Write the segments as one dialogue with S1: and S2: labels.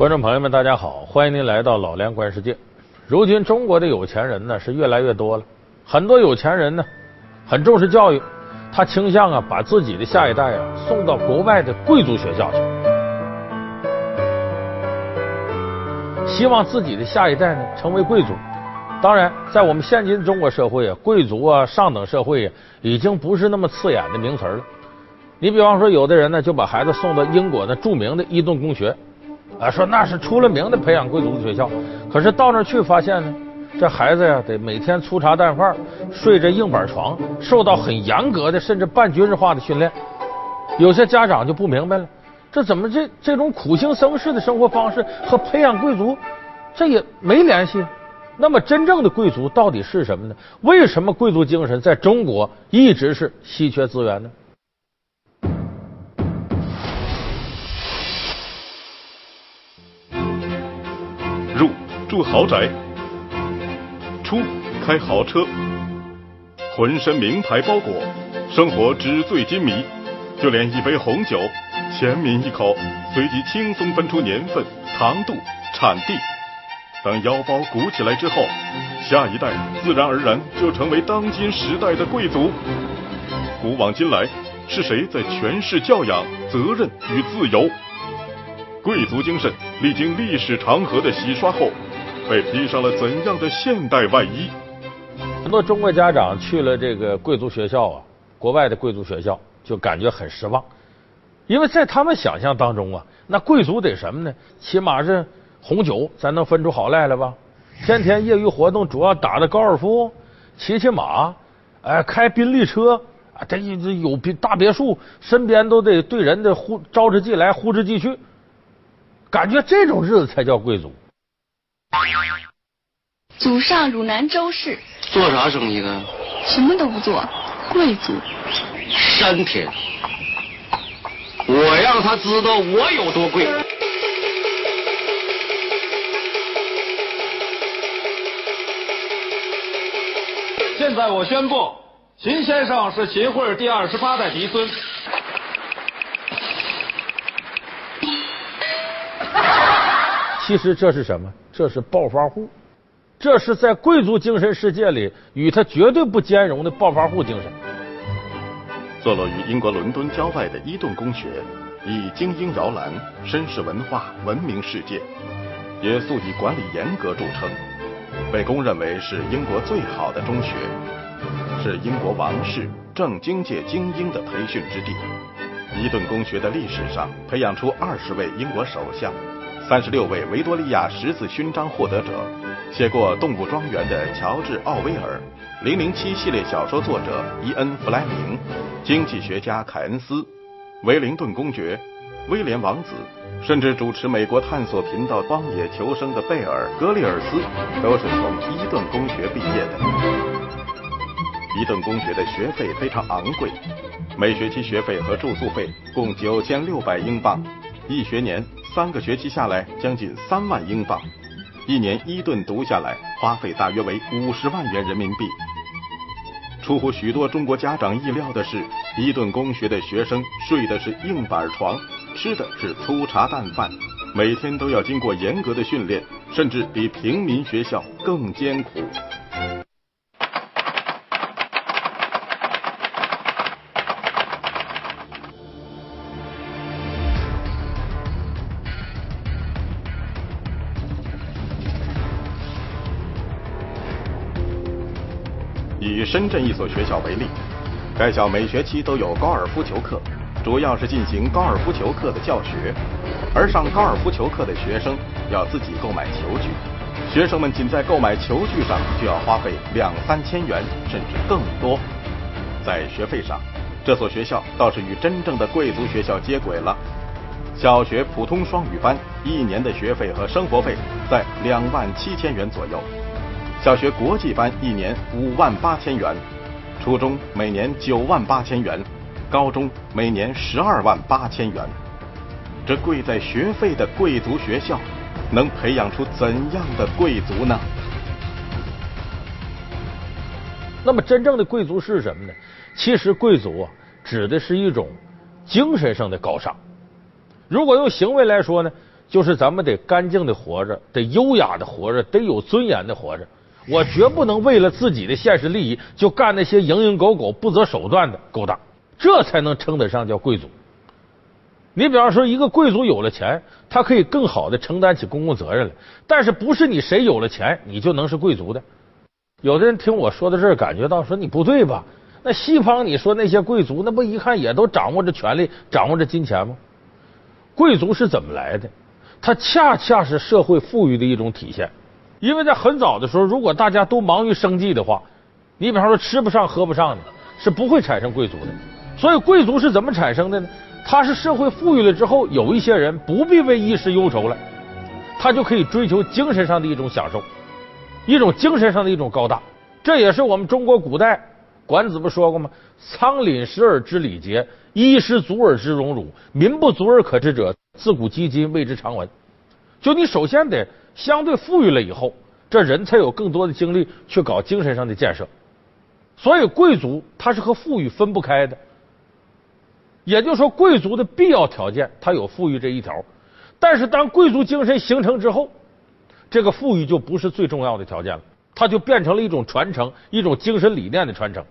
S1: 观众朋友们，大家好，欢迎您来到老梁观世界。如今中国的有钱人呢是越来越多了，很多有钱人呢很重视教育，他倾向啊把自己的下一代啊送到国外的贵族学校去，希望自己的下一代呢成为贵族。当然，在我们现今中国社会啊，贵族啊上等社会已经不是那么刺眼的名词了。你比方说，有的人呢就把孩子送到英国的著名的伊顿公学。啊，说那是出了名的培养贵族的学校，可是到那儿去发现呢，这孩子呀得每天粗茶淡饭，睡着硬板床，受到很严格的甚至半军事化的训练。有些家长就不明白了，这怎么这这种苦行僧式的生活方式和培养贵族这也没联系？那么真正的贵族到底是什么呢？为什么贵族精神在中国一直是稀缺资源呢？
S2: 住豪宅，出开豪车，浑身名牌包裹，生活纸醉金迷，就连一杯红酒，浅抿一口，随即轻松分出年份、糖度、产地。当腰包鼓起来之后，下一代自然而然就成为当今时代的贵族。古往今来，是谁在诠释教养、责任与自由？贵族精神历经历史长河的洗刷后。被披上了怎样的现代外衣？
S1: 很多中国家长去了这个贵族学校啊，国外的贵族学校就感觉很失望，因为在他们想象当中啊，那贵族得什么呢？起码是红酒咱能分出好赖来吧？天天业余活动主要打的高尔夫、骑骑马，哎，开宾利车啊，这有别大别墅，身边都得对人的呼招之即来，呼之即去，感觉这种日子才叫贵族。
S3: 祖上汝南周氏，
S4: 做啥生意的？
S3: 什么都不做，贵族。
S4: 山田，我让他知道我有多贵。
S5: 现在我宣布，秦先生是秦桧第二十八代嫡孙。
S1: 其实这是什么？这是暴发户，这是在贵族精神世界里与他绝对不兼容的暴发户精神。
S2: 坐落于英国伦敦郊外的伊顿公学，以精英摇篮、绅士文化闻名世界，也素以管理严格著称，被公认为是英国最好的中学，是英国王室政经界精英的培训之地。伊顿公学的历史上培养出二十位英国首相。三十六位维多利亚十字勋章获得者，写过《动物庄园》的乔治·奥威尔，《零零七》系列小说作者伊恩·弗莱明，经济学家凯恩斯，威灵顿公爵，威廉王子，甚至主持美国探索频道《荒野求生》的贝尔·格里尔斯，都是从伊顿公学毕业的。伊顿公学的学费非常昂贵，每学期学费和住宿费共九千六百英镑，一学年。三个学期下来，将近三万英镑，一年伊顿读下来，花费大约为五十万元人民币。出乎许多中国家长意料的是，伊顿公学的学生睡的是硬板床，吃的是粗茶淡饭，每天都要经过严格的训练，甚至比平民学校更艰苦。以深圳一所学校为例，该校每学期都有高尔夫球课，主要是进行高尔夫球课的教学。而上高尔夫球课的学生要自己购买球具，学生们仅在购买球具上就要花费两三千元，甚至更多。在学费上，这所学校倒是与真正的贵族学校接轨了。小学普通双语班一年的学费和生活费在两万七千元左右。小学国际班一年五万八千元，初中每年九万八千元，高中每年十二万八千元。这贵在学费的贵族学校，能培养出怎样的贵族呢？
S1: 那么，真正的贵族是什么呢？其实，贵族啊，指的是一种精神上的高尚。如果用行为来说呢，就是咱们得干净的活着，得优雅的活着，得有尊严的活着。我绝不能为了自己的现实利益就干那些蝇营狗苟、不择手段的勾当，这才能称得上叫贵族。你比方说，一个贵族有了钱，他可以更好的承担起公共责任来。但是，不是你谁有了钱，你就能是贵族的。有的人听我说到这儿，感觉到说你不对吧？那西方你说那些贵族，那不一看也都掌握着权力，掌握着金钱吗？贵族是怎么来的？它恰恰是社会富裕的一种体现。因为在很早的时候，如果大家都忙于生计的话，你比方说吃不上喝不上的，是不会产生贵族的。所以，贵族是怎么产生的呢？他是社会富裕了之后，有一些人不必为衣食忧愁了，他就可以追求精神上的一种享受，一种精神上的一种高大。这也是我们中国古代管子不说过吗？“仓廪实而知礼节，衣食足而知荣辱，民不足而可知者，自古及今谓之常闻。”就你首先得相对富裕了以后，这人才有更多的精力去搞精神上的建设。所以，贵族他是和富裕分不开的。也就是说，贵族的必要条件，他有富裕这一条。但是，当贵族精神形成之后，这个富裕就不是最重要的条件了，它就变成了一种传承，一种精神理念的传承。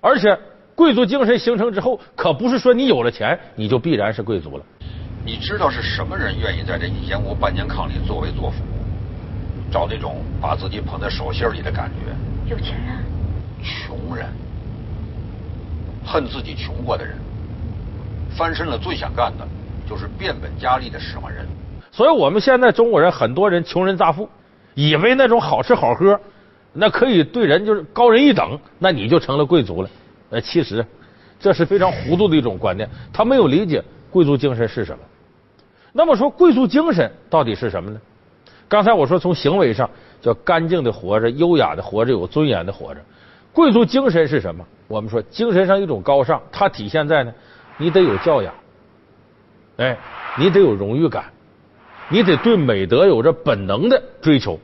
S1: 而且，贵族精神形成之后，可不是说你有了钱，你就必然是贵族了。
S6: 你知道是什么人愿意在这一间屋半年炕里作威作福，找那种把自己捧在手心里的感觉？
S3: 有钱人。
S6: 穷人，恨自己穷过的人。翻身了，最想干的就是变本加厉的使唤人。
S1: 所以，我们现在中国人很多人穷人乍富，以为那种好吃好喝，那可以对人就是高人一等，那你就成了贵族了。呃，其实这是非常糊涂的一种观念，他没有理解贵族精神是什么。那么说，贵族精神到底是什么呢？刚才我说，从行为上叫干净的活着、优雅的活着、有尊严的活着。贵族精神是什么？我们说，精神上一种高尚，它体现在呢。你得有教养，哎，你得有荣誉感，你得对美德有着本能的追求。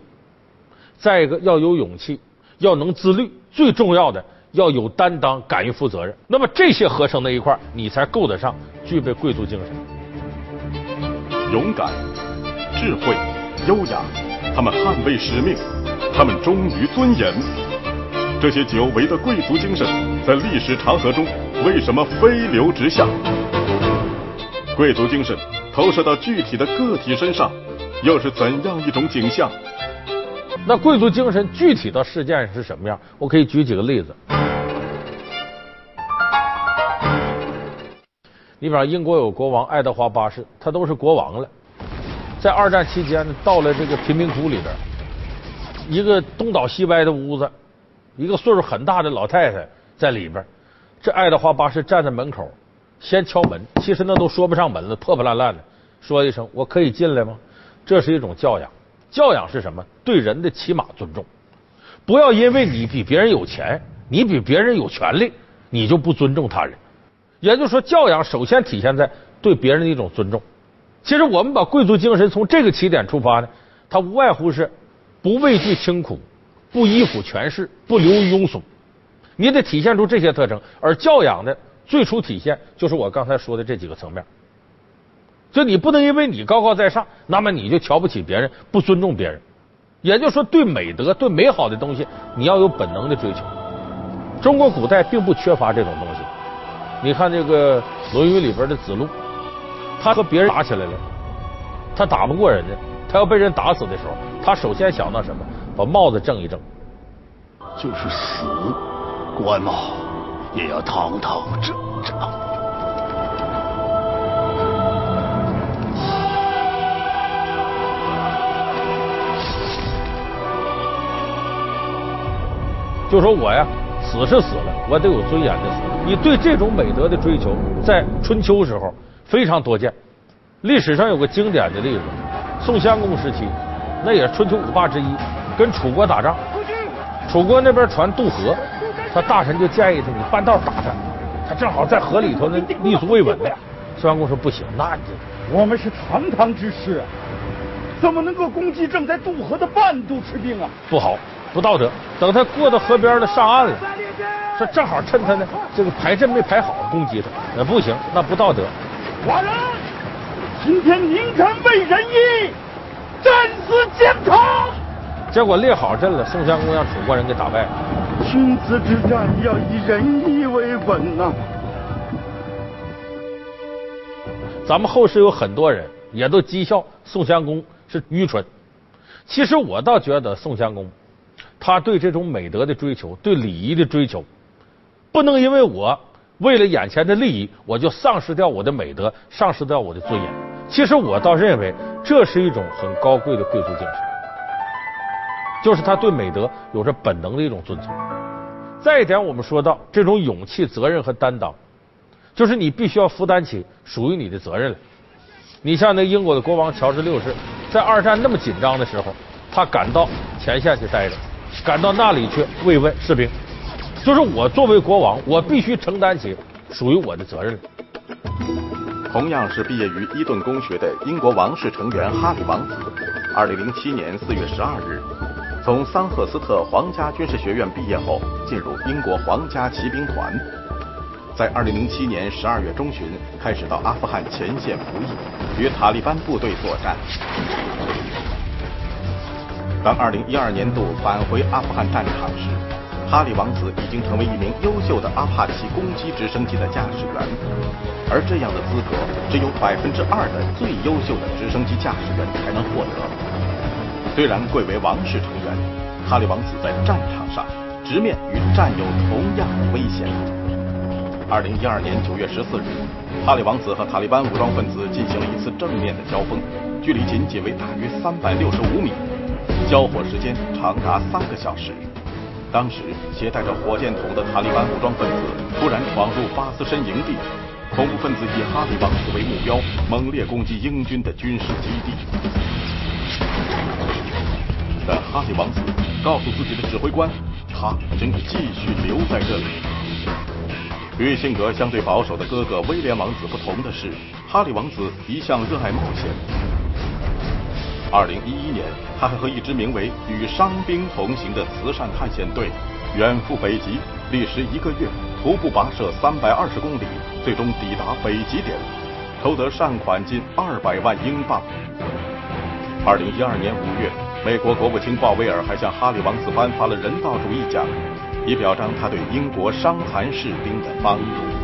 S1: 再一个，要有勇气，要能自律，最重要的要有担当，敢于负责任。那么这些合成在一块你才够得上具备贵族精神。
S2: 勇敢、智慧、优雅，他们捍卫使命，他们忠于尊严。这些久违的贵族精神，在历史长河中。为什么飞流直下？贵族精神投射到具体的个体身上，又是怎样一种景象？
S1: 那贵族精神具体到事件是什么样？我可以举几个例子。你比方英国有国王爱德华八世，他都是国王了，在二战期间呢，到了这个贫民窟里边，一个东倒西歪的屋子，一个岁数很大的老太太在里边。这爱德华八世站在门口，先敲门。其实那都说不上门了，破破烂烂的。说一声：“我可以进来吗？”这是一种教养。教养是什么？对人的起码尊重。不要因为你比别人有钱，你比别人有权利，你就不尊重他人。也就是说，教养首先体现在对别人的一种尊重。其实我们把贵族精神从这个起点出发呢，它无外乎是不畏惧清苦，不依附权势，不流于庸俗。你得体现出这些特征，而教养的最初体现就是我刚才说的这几个层面。就你不能因为你高高在上，那么你就瞧不起别人，不尊重别人。也就是说，对美德、对美好的东西，你要有本能的追求。中国古代并不缺乏这种东西。你看这个《论语》里边的子路，他和别人打起来了，他打不过人家，他要被人打死的时候，他首先想到什么？把帽子正一正，
S7: 就是死。官帽也要堂堂正正。
S1: 就说我呀，死是死了，我得有尊严的死。你对这种美德的追求，在春秋时候非常多见。历史上有个经典的例子，宋襄公时期，那也是春秋五霸之一，跟楚国打仗，楚国那边船渡河。他大臣就建议他，你半道打他，他正好在河里头呢立足未稳呢。宋襄公说不行，那你
S8: 我们是堂堂之师，怎么能够攻击正在渡河的半渡之兵啊？
S1: 不好，不道德。等他过到河边了，上岸了，说正好趁他呢这个排阵没排好攻击他，那不行，那不道德。
S8: 寡人，今天宁肯为仁义，战死疆场。
S1: 结果列好阵了，宋襄公让楚国人给打败了。
S8: 君子之战要以仁义为本呐、
S1: 咱们后世有很多人也都讥笑宋襄公是愚蠢。其实我倒觉得宋襄公，他对这种美德的追求，对礼仪的追求，不能因为我为了眼前的利益，我就丧失掉我的美德，丧失掉我的尊严。其实我倒认为这是一种很高贵的贵族精神，就是他对美德有着本能的一种遵从。再一点，我们说到这种勇气、责任和担当，就是你必须要负担起属于你的责任来。你像那英国的国王乔治六世，在二战那么紧张的时候，他赶到前线去待着，赶到那里去慰问士兵。就是我作为国王，我必须承担起属于我的责任。
S2: 同样是毕业于伊顿公学的英国王室成员哈里王子，二零零七年四月十二日，从桑赫斯特皇家军事学院毕业后，进入英国皇家骑兵团。在二零零七年十二月中旬，开始到阿富汗前线服役，与塔利班部队作战。当二零一二年度返回阿富汗战场时，哈里王子已经成为一名优秀的阿帕奇攻击直升机的驾驶员，而这样的资格只有百分之二的最优秀的直升机驾驶员才能获得。虽然贵为王室成员，哈里王子在战场上直面与战友同样的危险。二零一二年九月十四日，哈里王子和塔利班武装分子进行了一次正面的交锋，距离仅仅为大约三百六十五米，交火时间长达三个小时。当时，携带着火箭筒的塔利班武装分子突然闯入巴斯申营地，恐怖分子以哈里王子为目标，猛烈攻击英军的军事基地。但哈里王子告诉自己的指挥官，他将继续留在这里。与性格相对保守的哥哥威廉王子不同的是，哈里王子一向热爱冒险。二零一一年，他还和一支名为“与伤兵同行”的慈善探险队远赴北极，历时一个月，徒步跋涉三百二十公里，最终抵达北极点，筹得善款近二百万英镑。二零一二年五月，美国国务卿鲍威尔还向哈里王子颁发了人道主义奖，以表彰他对英国伤残士兵的帮助。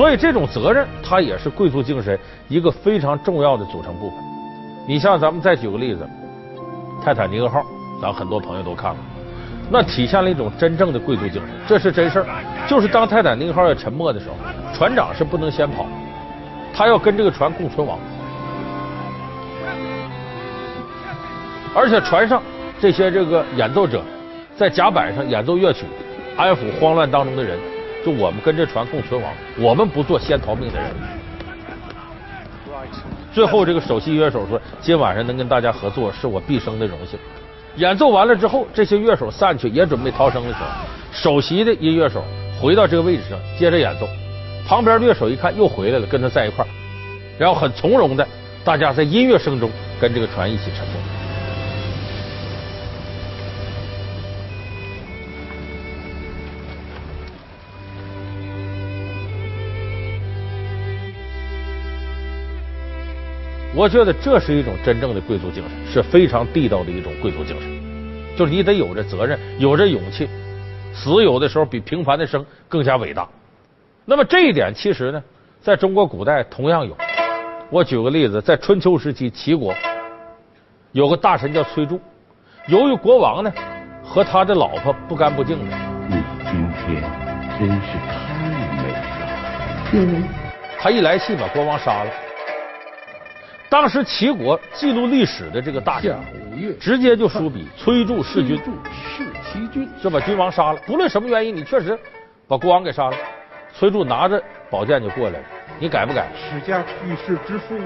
S1: 所以这种责任，它也是贵族精神一个非常重要的组成部分。你像咱们再举个例子，泰坦尼克号，咱很多朋友都看过，那体现了一种真正的贵族精神，这是真事儿。就是当泰坦尼克号要沉没的时候，船长是不能先跑，他要跟这个船共存亡。而且船上这些这个演奏者在甲板上演奏乐曲，安抚慌乱当中的人。就我们跟这船共存亡，我们不做先逃命的人。最后，这个首席乐手说：“今晚上能跟大家合作，是我毕生的荣幸。”演奏完了之后，这些乐手散去，也准备逃生的时候，首席的音乐手回到这个位置上，接着演奏。旁边乐手一看又回来了，跟他在一块儿，然后很从容的，大家在音乐声中跟这个船一起沉没。我觉得这是一种真正的贵族精神，是非常地道的一种贵族精神。就是你得有这责任，有这勇气，死有的时候比平凡的生更加伟大。那么这一点其实呢，在中国古代同样有。我举个例子，在春秋时期，齐国有个大臣叫崔杼，由于国王呢和他的老婆不干不净的，
S7: 你今天真是太美了。
S3: 嗯，
S1: 他一来气把国王杀了。当时齐国记录历史的这个大将，直接就书笔 崔杼弑君，
S7: 弑其君，
S1: 就把君王杀了。不论什么原因，你确实把国王给杀了。崔杼拿着宝剑就过来了，你改不改？
S8: 史家去世之书，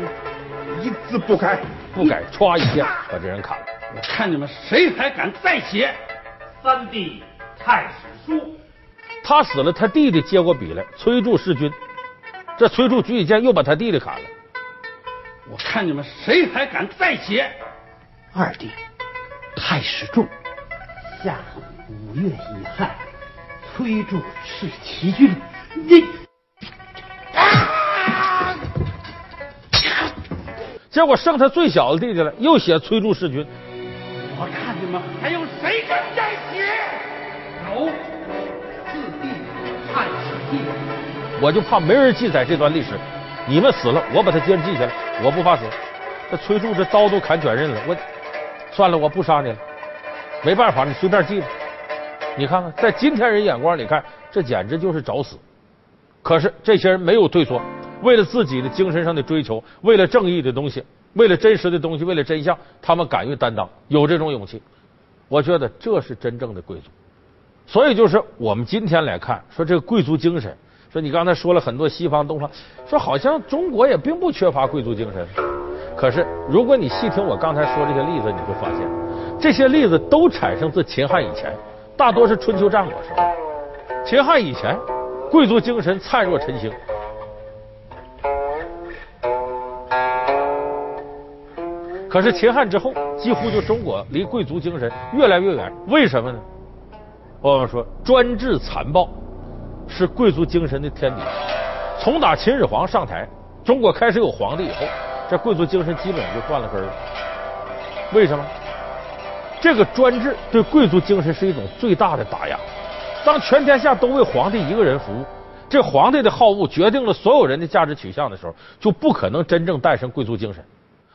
S8: 一字不改。
S1: 不改，歘一剑把这人砍了。
S8: 我看你们谁还敢再写三弟太史书？
S1: 他死了，他弟弟接过笔来，崔杼弑君。这崔杼举起剑又把他弟弟砍了。
S8: 我看你们谁还敢再写
S7: 二弟太史仲，下五月乙亥，崔杼是齐军，你。啊
S1: 结果剩他最小的弟弟了，又写崔杼弑君。
S8: 我看你们还有谁敢再写？有，四弟汉史帝。
S1: 我就怕没人记载这段历史。你们死了，我把他接着记下来，我不怕死。这崔杼这刀都砍卷刃了，我算了，我不杀你了。没办法，你随便记吧。你看看，在今天人眼光里看，这简直就是找死。可是这些人没有退缩，为了自己的精神上的追求，为了正义的东西，为了真实的东西，为了真相，他们敢于担当，有这种勇气。我觉得这是真正的贵族。所以就是我们今天来看，说这个贵族精神，说你刚才说了很多西方东方，说好像中国也并不缺乏贵族精神。可是如果你细听我刚才说这些例子，你会发现，这些例子都产生自秦汉以前。大多是春秋战国时候，秦汉以前，贵族精神灿若晨星。可是秦汉之后，几乎就中国离贵族精神越来越远。为什么呢？我们说专制残暴是贵族精神的天敌。从打秦始皇上台，中国开始有皇帝以后，这贵族精神基本上就断了根了。为什么？这个专制对贵族精神是一种最大的打压。当全天下都为皇帝一个人服务，这皇帝的好恶决定了所有人的价值取向的时候，就不可能真正诞生贵族精神。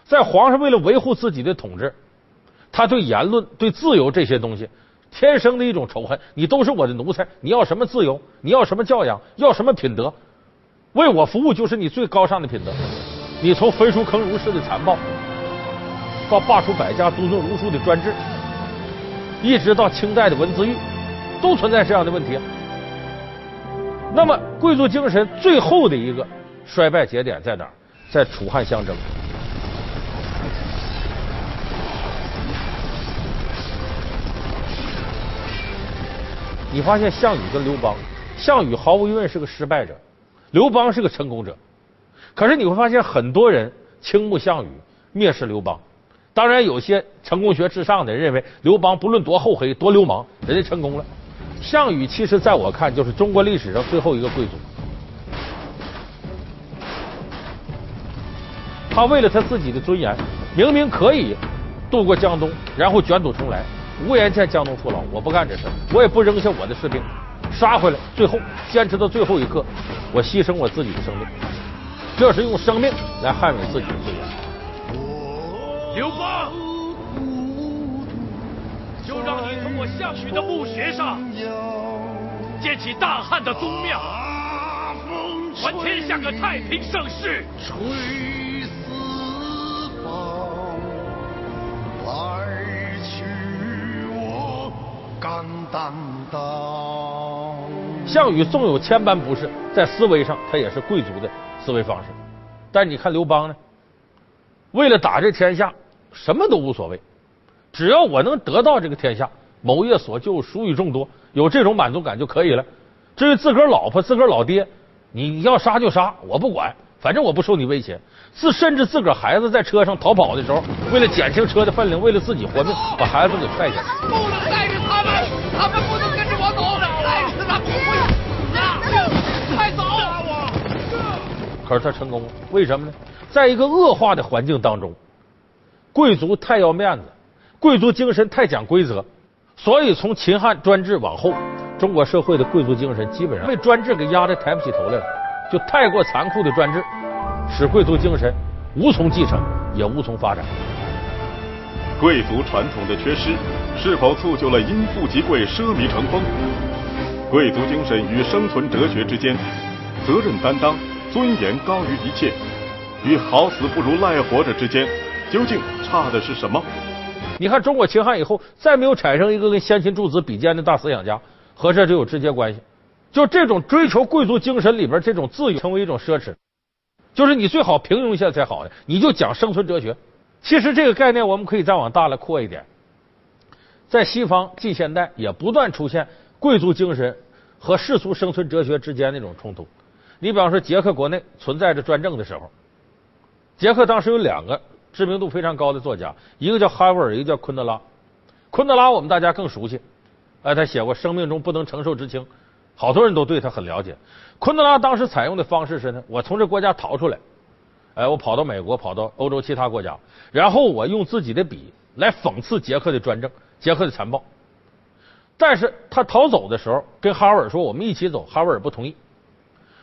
S1: 在皇上为了维护自己的统治，他对言论、对自由这些东西天生的一种仇恨。你都是我的奴才，你要什么自由？你要什么教养？要什么品德？为我服务就是你最高尚的品德。你从焚书坑儒式的残暴，到罢黜百家、独尊儒术的专制。一直到清代的文字狱，都存在这样的问题。那么，贵族精神最后的一个衰败节点在哪儿？在楚汉相争。你发现项羽跟刘邦，项羽毫无疑问是个失败者，刘邦是个成功者。可是你会发现，很多人倾慕项羽，蔑视刘邦。当然，有些成功学至上的人认为，刘邦不论多厚黑、多流氓，人家成功了。项羽其实在我看，就是中国历史上最后一个贵族。他为了他自己的尊严，明明可以渡过江东，然后卷土重来，无颜见江东父老，我不干这事，我也不扔下我的士兵，杀回来，最后坚持到最后一刻，我牺牲我自己的生命，这是用生命来捍卫自己的尊严。
S9: 刘邦，就让你从我项羽的墓穴上建起大汉的宗庙，还天下个太平盛世。
S1: 吹敢担当。项羽纵有千般不是，在思维上他也是贵族的思维方式，但你看刘邦呢？为了打这天下，什么都无所谓，只要我能得到这个天下，谋业所救，殊与众多，有这种满足感就可以了。至于自个儿老婆、自个儿老爹，你要杀就杀，我不管，反正我不受你威胁。自甚至自个儿孩子在车上逃跑的时候，为了减轻车的分量，为了自己活命，把孩子给踹下
S9: 去。他们，他们不能跟着我走，带着他不会。快走！
S1: 可是他成功了，为什么呢？在一个恶化的环境当中，贵族太要面子，贵族精神太讲规则，所以从秦汉专制往后，中国社会的贵族精神基本上被专制给压得抬不起头来了。就太过残酷的专制，使贵族精神无从继承，也无从发展。
S2: 贵族传统的缺失，是否促就了因富即贵、奢靡成风？贵族精神与生存哲学之间，责任担当、尊严高于一切。与好死不如赖活着之间，究竟差的是什么？
S1: 你看，中国秦汉以后，再没有产生一个跟先秦诸子比肩的大思想家，和这就有直接关系。就这种追求贵族精神里边这种自由，成为一种奢侈，就是你最好平庸一下才好呢，你就讲生存哲学。其实这个概念我们可以再往大了扩一点，在西方近现代也不断出现贵族精神和世俗生存哲学之间那种冲突。你比方说，捷克国内存在着专政的时候。捷克当时有两个知名度非常高的作家，一个叫哈维尔，一个叫昆德拉。昆德拉我们大家更熟悉，哎，他写过《生命中不能承受之轻》，好多人都对他很了解。昆德拉当时采用的方式是呢，我从这国家逃出来，哎，我跑到美国，跑到欧洲其他国家，然后我用自己的笔来讽刺捷克的专政、杰克的残暴。但是他逃走的时候，跟哈维尔说：“我们一起走。”哈维尔不同意。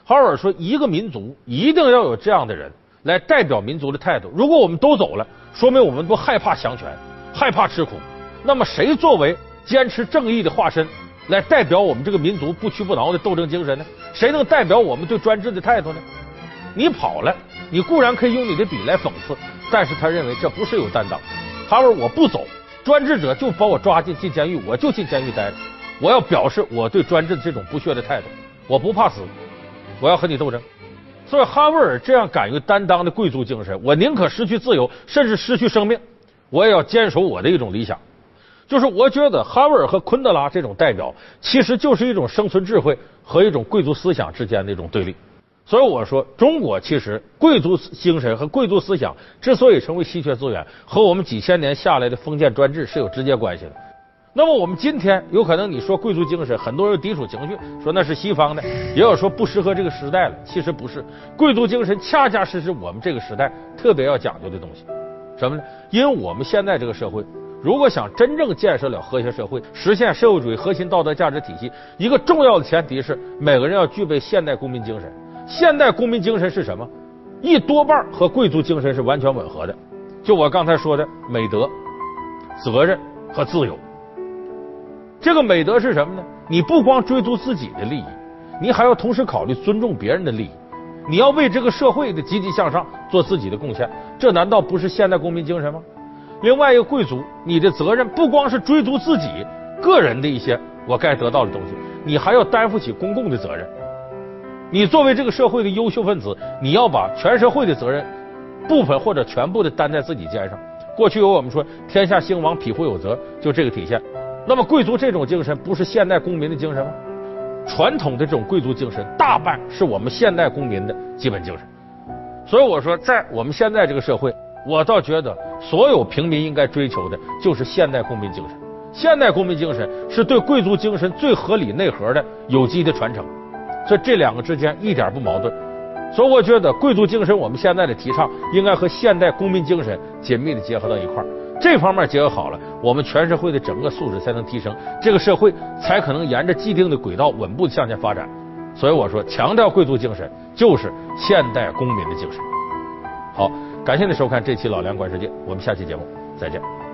S1: 哈维尔说：“一个民族一定要有这样的人来代表民族的态度。如果我们都走了，说明我们都害怕强权，害怕吃苦。那么谁作为坚持正义的化身，来代表我们这个民族不屈不挠的斗争精神呢？谁能代表我们对专制的态度呢？你跑了，你固然可以用你的笔来讽刺，但是他认为这不是有担当。哈维尔，我不走，专制者就把我抓进进监狱，我就进监狱待着。我要表示我对专制这种不屑的态度，我不怕死。”我要和你斗争，所以哈维尔这样敢于担当的贵族精神，我宁可失去自由，甚至失去生命，我也要坚守我的一种理想。就是我觉得哈维尔和昆德拉这种代表，其实就是一种生存智慧和一种贵族思想之间的一种对立。所以我说，中国其实贵族精神和贵族思想之所以成为稀缺资源，和我们几千年下来的封建专制是有直接关系的。那么我们今天有可能你说贵族精神，很多人抵触情绪，说那是西方的，也有说不适合这个时代了。其实不是，贵族精神恰恰是是我们这个时代特别要讲究的东西。什么呢？因为我们现在这个社会，如果想真正建设了和谐社会，实现社会主义核心道德价值体系，一个重要的前提是每个人要具备现代公民精神。现代公民精神是什么？一多半和贵族精神是完全吻合的。就我刚才说的美德、责任和自由。这个美德是什么呢？你不光追逐自己的利益，你还要同时考虑尊重别人的利益。你要为这个社会的积极向上做自己的贡献，这难道不是现代公民精神吗？另外一个贵族，你的责任不光是追逐自己个人的一些我该得到的东西，你还要担负起公共的责任。你作为这个社会的优秀分子，你要把全社会的责任部分或者全部的担在自己肩上。过去有我们说“天下兴亡，匹夫有责”，就这个体现。那么，贵族这种精神不是现代公民的精神吗？传统的这种贵族精神，大半是我们现代公民的基本精神。所以我说，在我们现在这个社会，我倒觉得所有平民应该追求的就是现代公民精神。现代公民精神是对贵族精神最合理内核的有机的传承，所以这两个之间一点不矛盾。所以我觉得，贵族精神我们现在的提倡应该和现代公民精神紧密的结合到一块儿。这方面结合好了，我们全社会的整个素质才能提升，这个社会才可能沿着既定的轨道稳步向前发展。所以我说，强调贵族精神就是现代公民的精神。好，感谢您收看这期《老梁观世界》，我们下期节目再见。